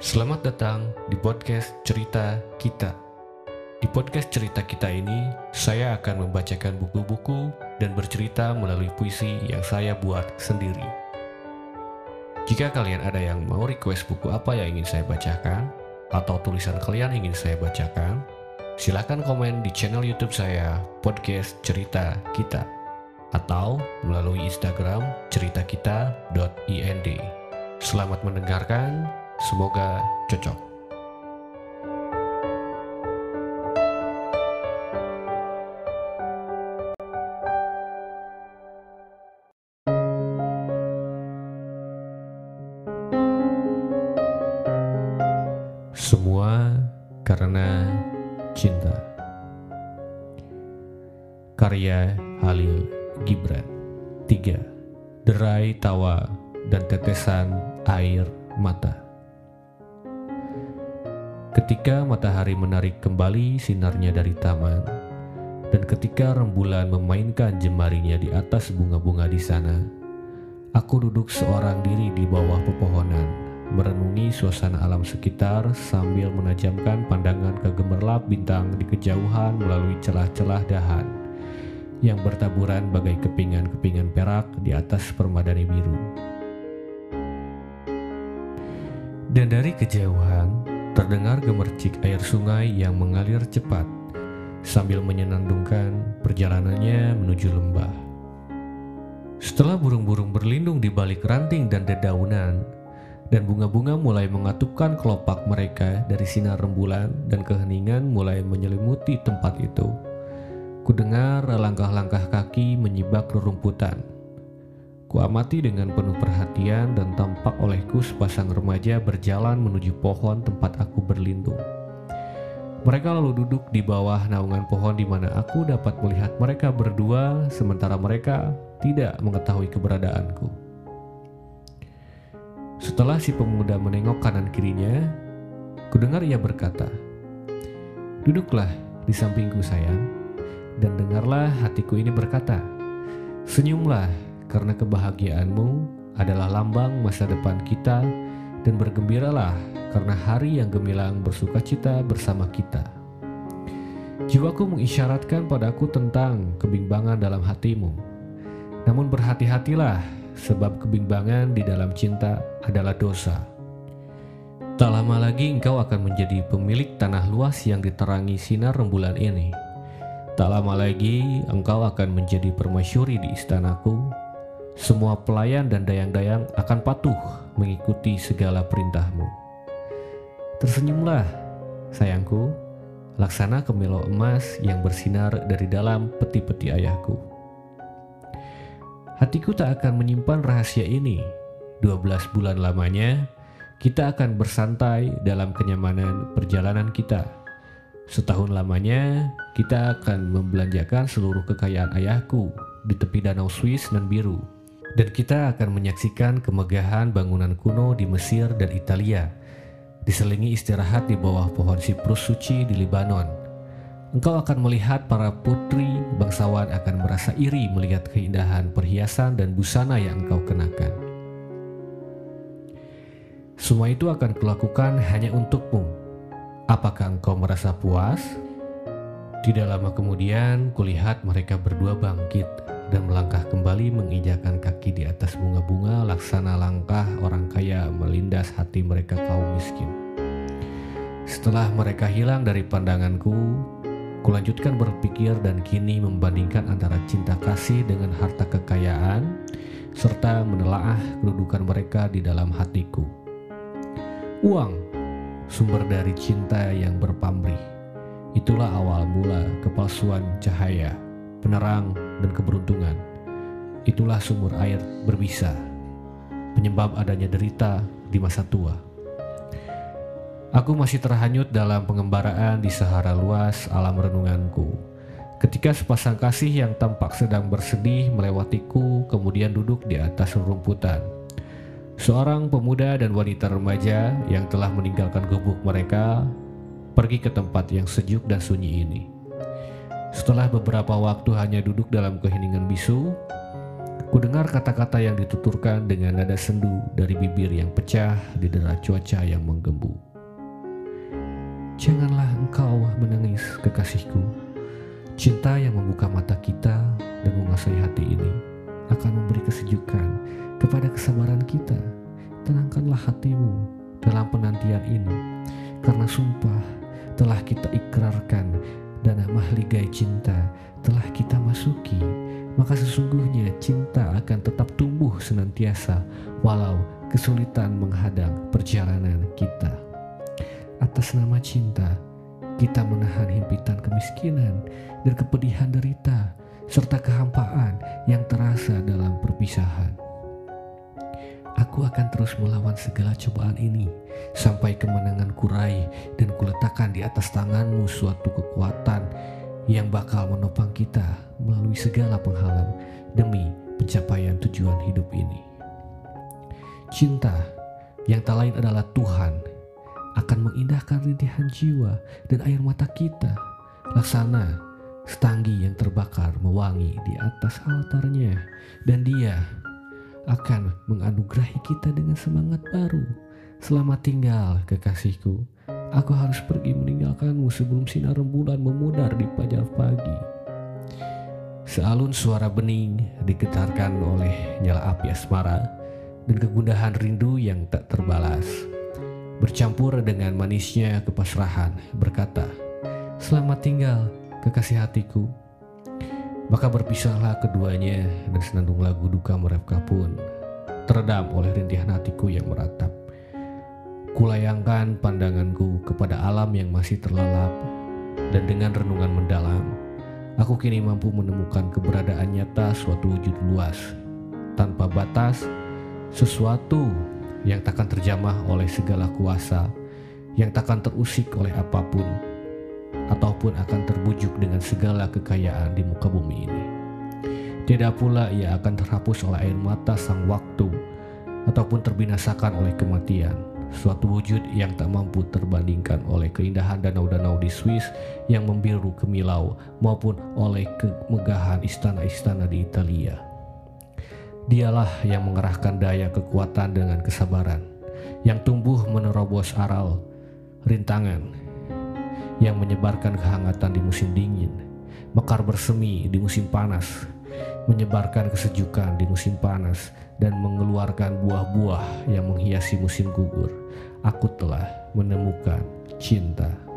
Selamat datang di podcast Cerita Kita. Di podcast Cerita Kita ini, saya akan membacakan buku-buku dan bercerita melalui puisi yang saya buat sendiri. Jika kalian ada yang mau request buku apa yang ingin saya bacakan, atau tulisan kalian ingin saya bacakan, silakan komen di channel YouTube saya, Podcast Cerita Kita, atau melalui Instagram ceritakita.ind. Selamat mendengarkan, semoga cocok. Semua karena cinta. Karya Halil Gibran. 3. Derai tawa dan tetesan air mata. Ketika matahari menarik kembali sinarnya dari taman, dan ketika rembulan memainkan jemarinya di atas bunga-bunga di sana, aku duduk seorang diri di bawah pepohonan, merenungi suasana alam sekitar sambil menajamkan pandangan ke gemerlap bintang di kejauhan melalui celah-celah dahan yang bertaburan bagai kepingan-kepingan perak di atas permadani biru. Dan dari kejauhan terdengar gemercik air sungai yang mengalir cepat sambil menyenandungkan perjalanannya menuju lembah. Setelah burung-burung berlindung di balik ranting dan dedaunan, dan bunga-bunga mulai mengatupkan kelopak mereka dari sinar rembulan dan keheningan mulai menyelimuti tempat itu. Kudengar langkah-langkah kaki menyibak rerumputan. Kuamati dengan penuh perhatian dan tampak olehku sepasang remaja berjalan menuju pohon tempat aku berlindung. Mereka lalu duduk di bawah naungan pohon di mana aku dapat melihat mereka berdua sementara mereka tidak mengetahui keberadaanku. Setelah si pemuda menengok kanan kirinya, kudengar ia berkata, Duduklah di sampingku sayang, dan dengarlah hatiku ini berkata, Senyumlah karena kebahagiaanmu adalah lambang masa depan kita dan bergembiralah karena hari yang gemilang bersuka cita bersama kita. Jiwaku mengisyaratkan padaku tentang kebimbangan dalam hatimu. Namun berhati-hatilah sebab kebimbangan di dalam cinta adalah dosa. Tak lama lagi engkau akan menjadi pemilik tanah luas yang diterangi sinar rembulan ini. Tak lama lagi engkau akan menjadi permasyuri di istanaku. Semua pelayan dan dayang-dayang akan patuh mengikuti segala perintahmu. Tersenyumlah, sayangku, laksana kemelo emas yang bersinar dari dalam peti-peti ayahku. Hatiku tak akan menyimpan rahasia ini. 12 bulan lamanya, kita akan bersantai dalam kenyamanan perjalanan kita. Setahun lamanya, kita akan membelanjakan seluruh kekayaan ayahku di tepi danau Swiss dan biru. Dan kita akan menyaksikan kemegahan bangunan kuno di Mesir dan Italia. Diselingi istirahat di bawah pohon siprus suci di Libanon. Engkau akan melihat para putri bangsawan akan merasa iri melihat keindahan perhiasan dan busana yang engkau kenakan. Semua itu akan kulakukan hanya untukmu. Apakah engkau merasa puas? Tidak lama kemudian, kulihat mereka berdua bangkit dan melangkah kembali menginjakan kaki di atas bunga-bunga laksana langkah orang kaya melindas hati mereka kaum miskin. Setelah mereka hilang dari pandanganku, kulanjutkan berpikir dan kini membandingkan antara cinta kasih dengan harta kekayaan, serta menelaah kedudukan mereka di dalam hatiku. Uang, sumber dari cinta yang berpamrih, itulah awal mula kepalsuan cahaya, penerang, dan keberuntungan. Itulah sumber air berbisa, penyebab adanya derita di masa tua. Aku masih terhanyut dalam pengembaraan di sahara luas alam renunganku. Ketika sepasang kasih yang tampak sedang bersedih melewatiku kemudian duduk di atas rumputan. Seorang pemuda dan wanita remaja yang telah meninggalkan gubuk mereka pergi ke tempat yang sejuk dan sunyi ini. Setelah beberapa waktu hanya duduk dalam keheningan bisu, Kudengar kata-kata yang dituturkan dengan nada sendu dari bibir yang pecah di dera cuaca yang menggembu. Janganlah engkau menangis, kekasihku. Cinta yang membuka mata kita dan menguasai hati ini akan memberi kesejukan kepada kesabaran kita. Tenangkanlah hatimu dalam penantian ini, karena sumpah telah kita ikrarkan dan mahligai cinta telah kita masuki maka sesungguhnya cinta akan tetap tumbuh senantiasa walau kesulitan menghadang perjalanan kita. Atas nama cinta, kita menahan himpitan kemiskinan dan kepedihan derita serta kehampaan yang terasa dalam perpisahan. Aku akan terus melawan segala cobaan ini sampai kemenangan kurai dan kuletakkan di atas tanganmu suatu kekuatan yang bakal menopang kita melalui segala penghalang demi pencapaian tujuan hidup ini. Cinta yang tak lain adalah Tuhan akan mengindahkan rintihan jiwa dan air mata kita. Laksana setanggi yang terbakar mewangi di atas altarnya dan dia akan menganugerahi kita dengan semangat baru. Selamat tinggal kekasihku Aku harus pergi meninggalkanmu sebelum sinar rembulan memudar di fajar pagi. Sealun suara bening digetarkan oleh nyala api asmara dan kegundahan rindu yang tak terbalas. Bercampur dengan manisnya kepasrahan berkata, Selamat tinggal kekasih hatiku. Maka berpisahlah keduanya dan senandung lagu duka mereka pun teredam oleh rintihan hatiku yang meratap. Kulayangkan pandanganku kepada alam yang masih terlelap dan dengan renungan mendalam, aku kini mampu menemukan keberadaan nyata suatu wujud luas, tanpa batas, sesuatu yang takkan terjamah oleh segala kuasa, yang takkan terusik oleh apa pun, ataupun akan terbujuk dengan segala kekayaan di muka bumi ini. Tidak pula ia akan terhapus oleh air mata sang waktu, ataupun terbinasakan oleh kematian suatu wujud yang tak mampu terbandingkan oleh keindahan danau-danau di Swiss yang membiru kemilau maupun oleh kemegahan istana-istana di Italia. Dialah yang mengerahkan daya kekuatan dengan kesabaran, yang tumbuh menerobos aral, rintangan, yang menyebarkan kehangatan di musim dingin, mekar bersemi di musim panas, menyebarkan kesejukan di musim panas dan mengeluarkan buah-buah yang menghiasi musim gugur. Aku telah menemukan cinta.